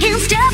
can stop.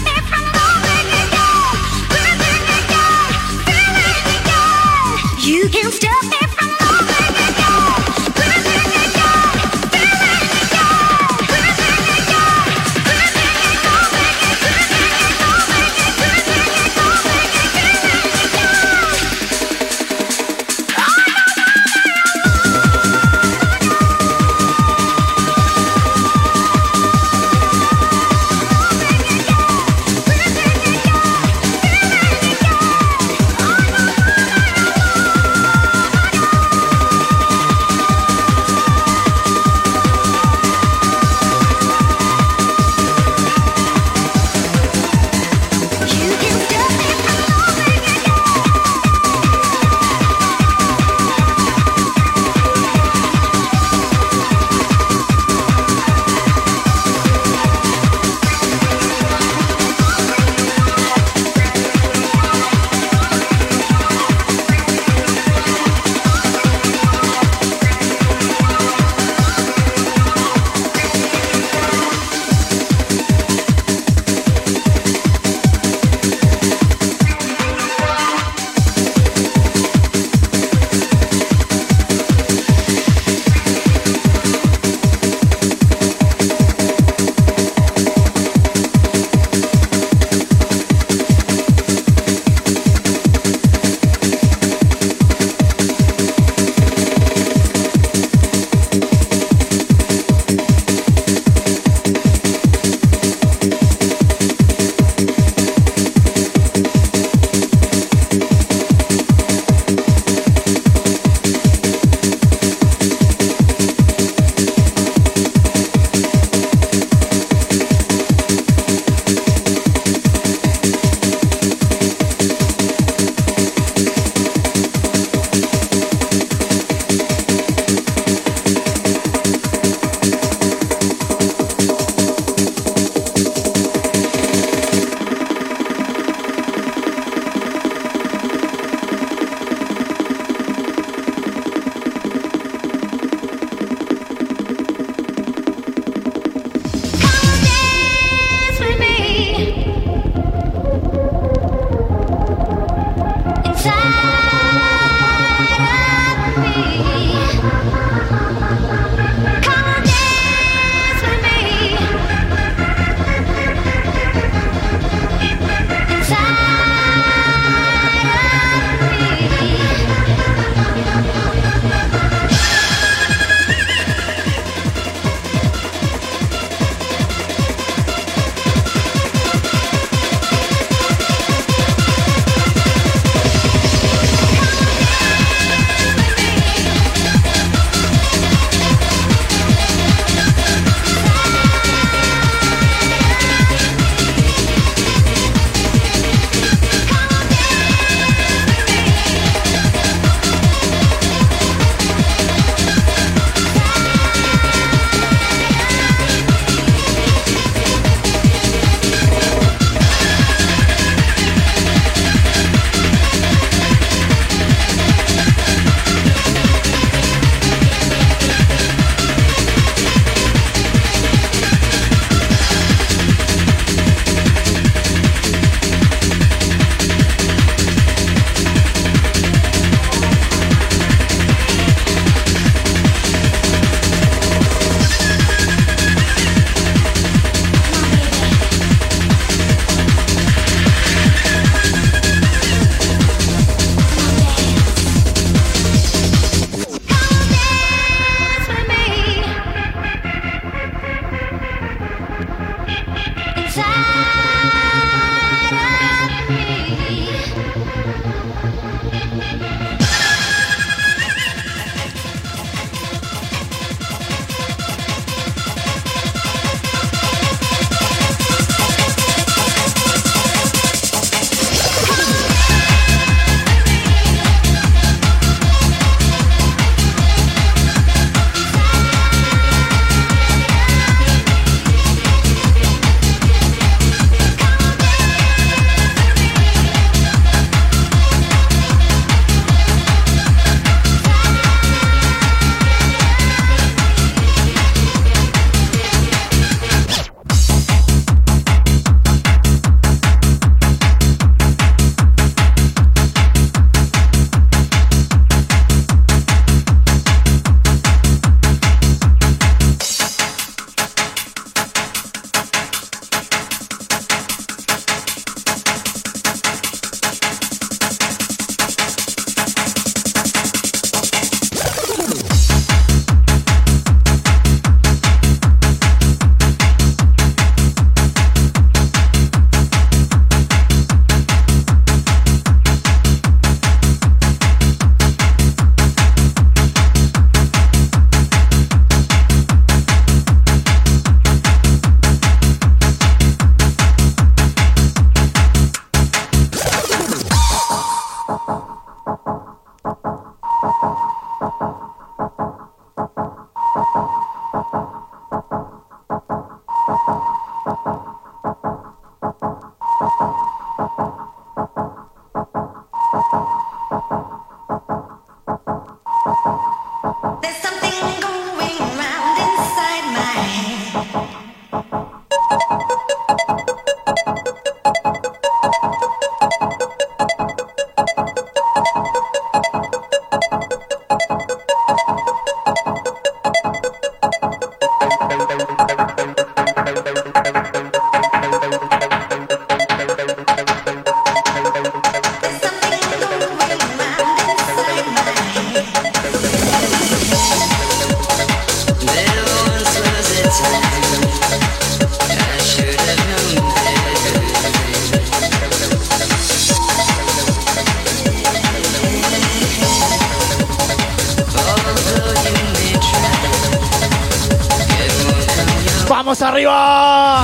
¡Vamos arriba!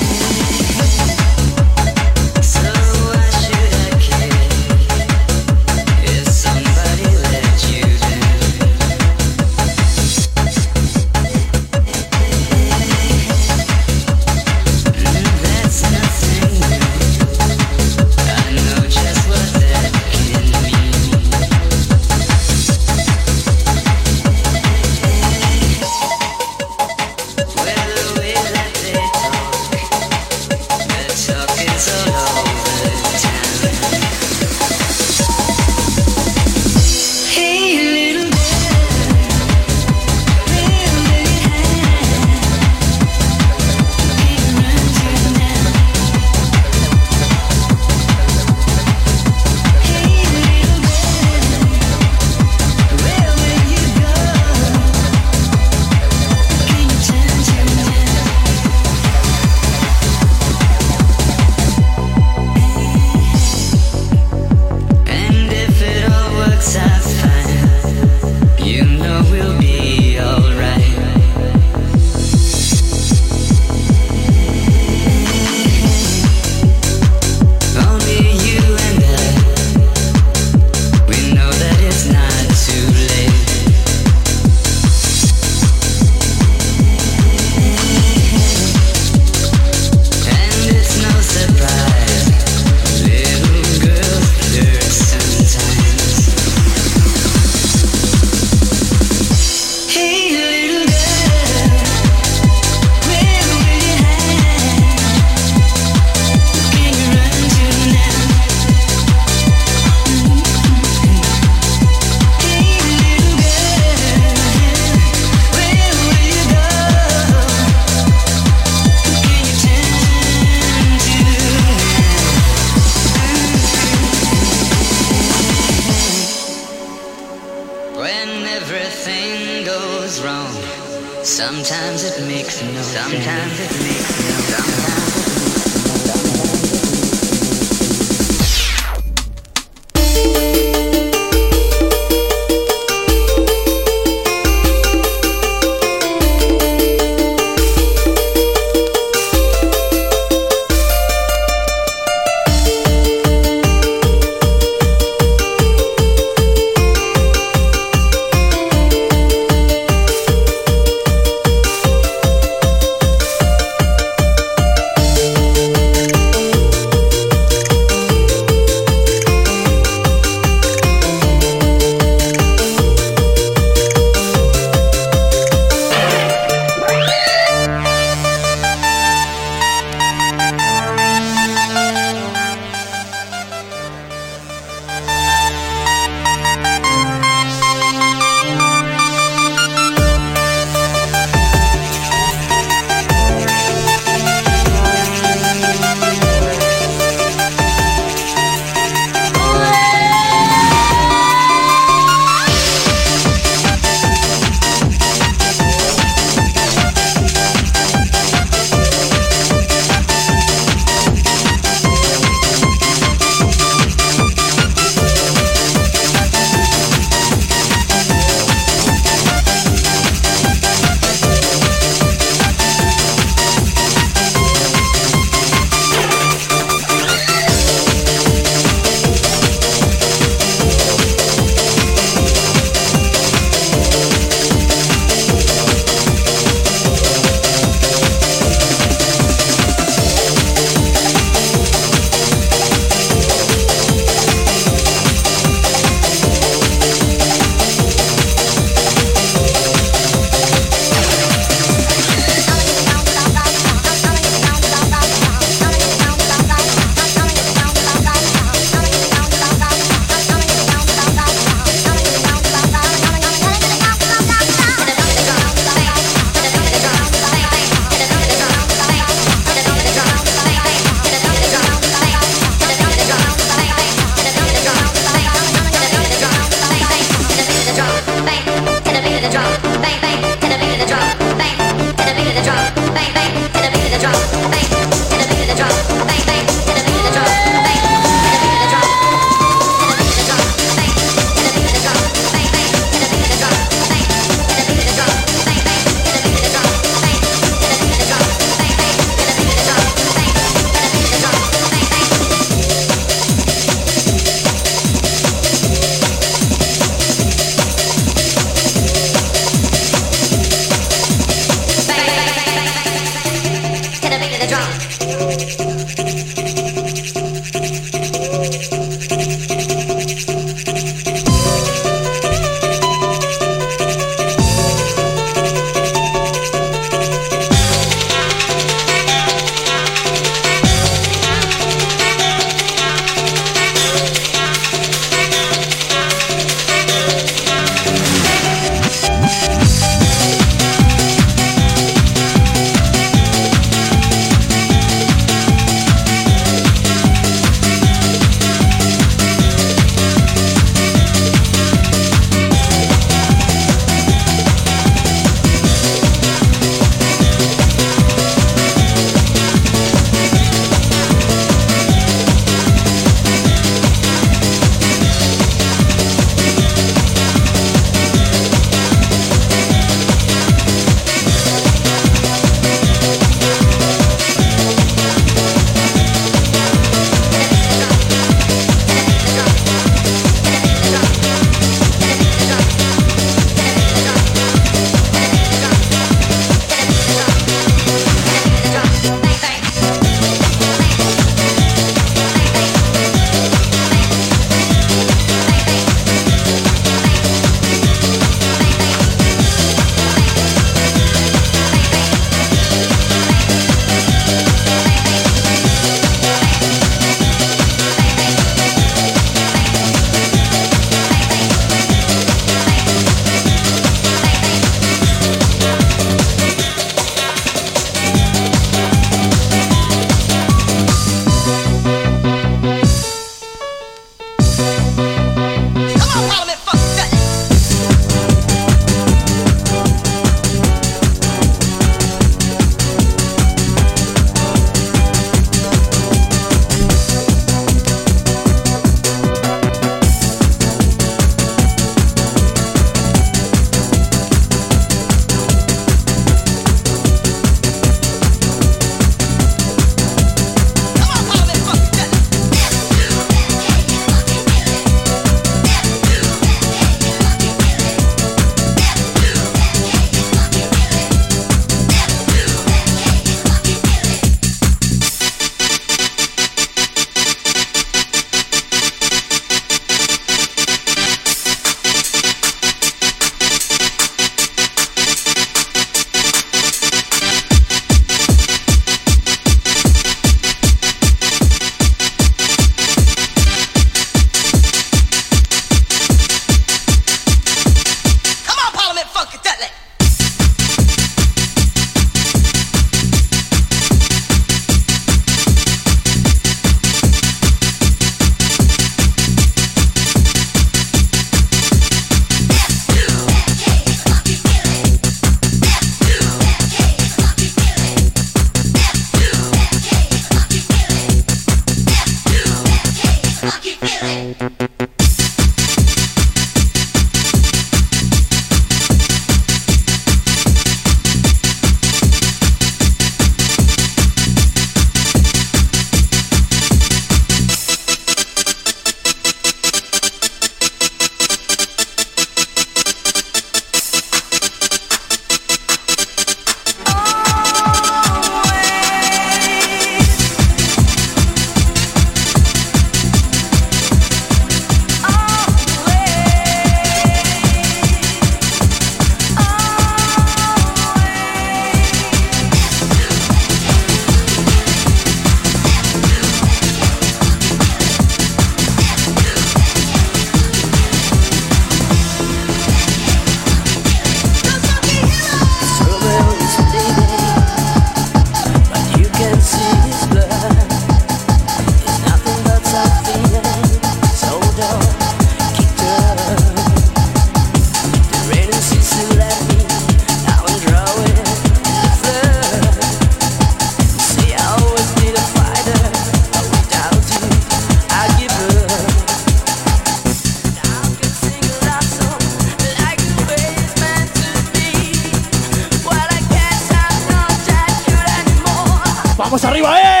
Vamos arriba, ¡eh!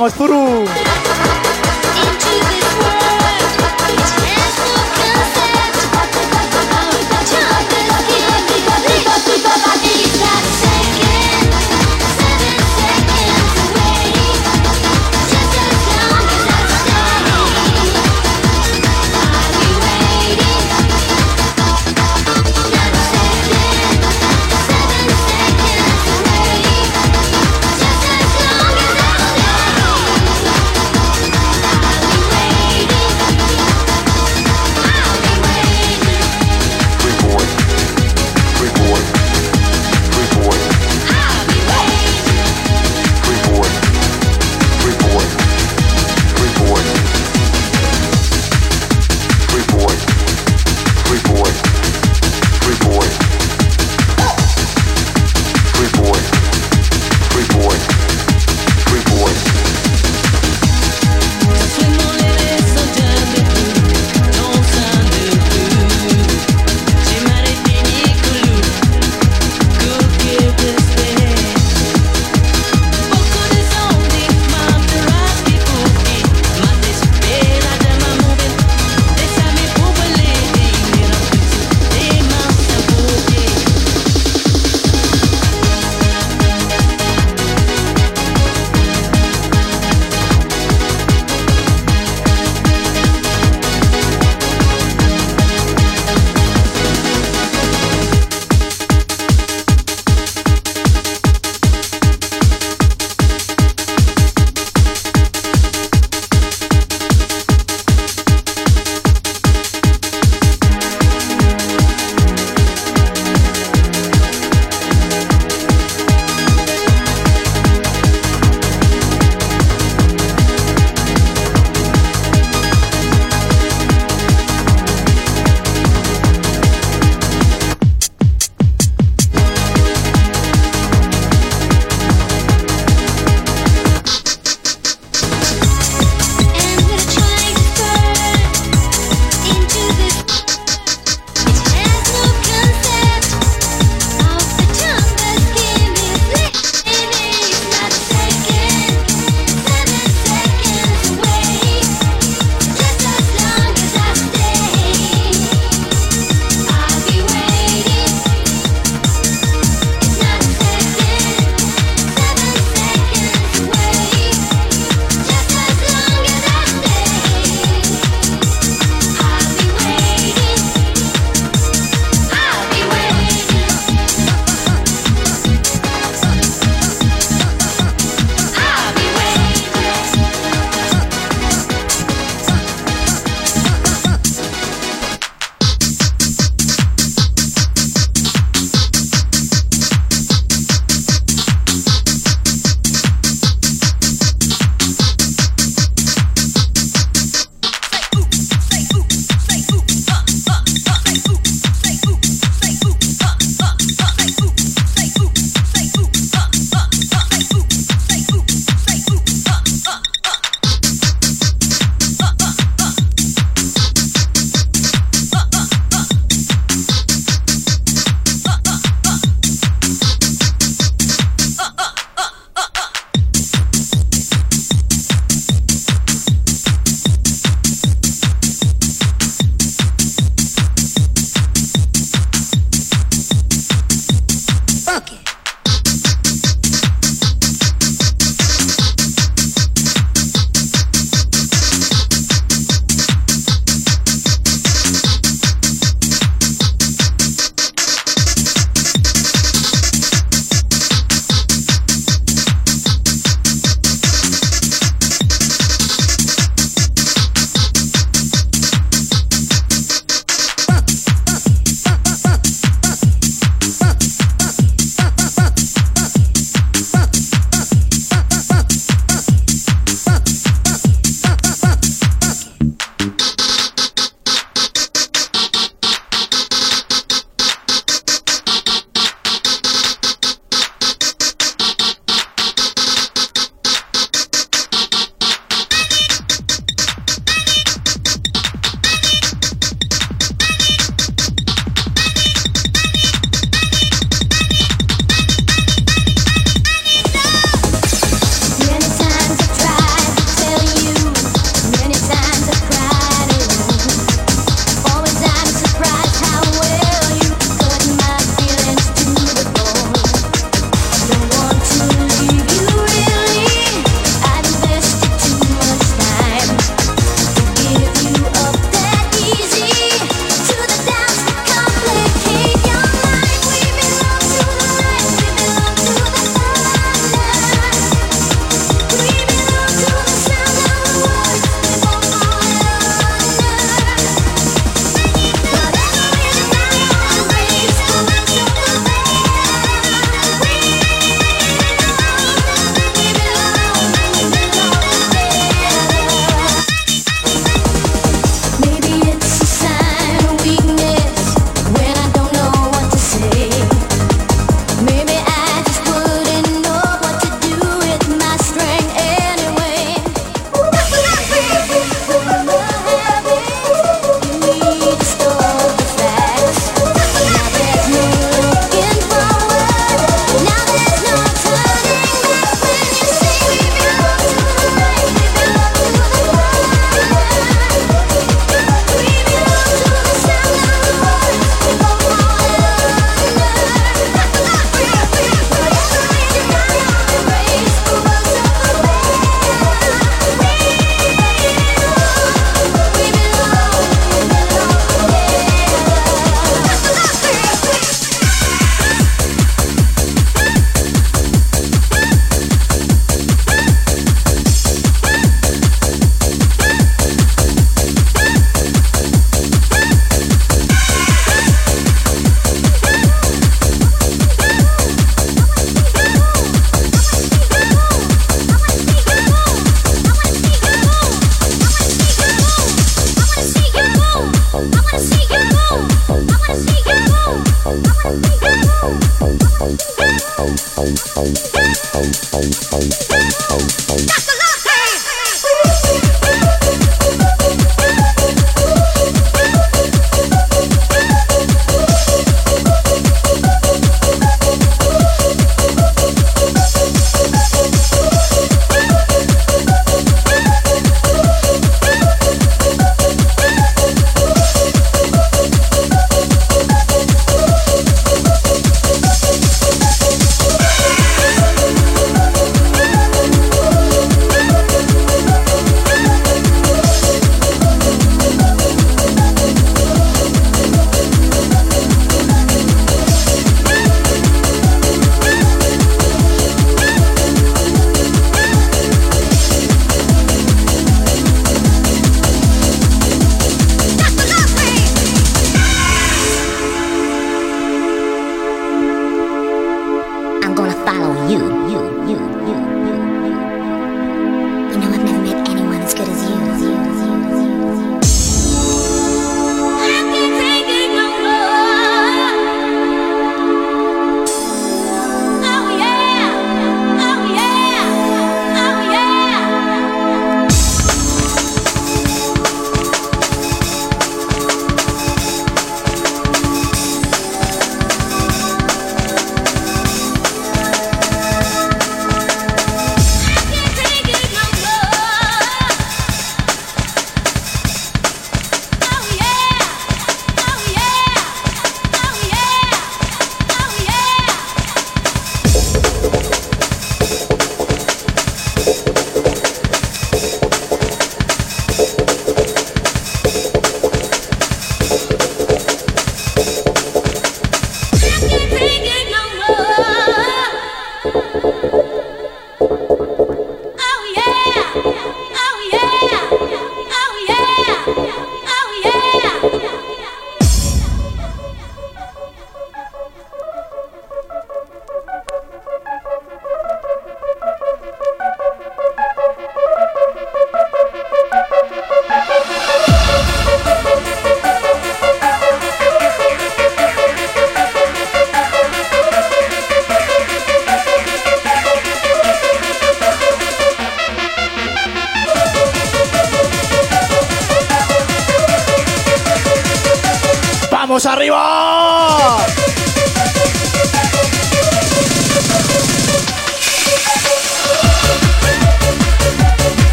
Vamos,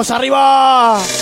¡Vamos arriba!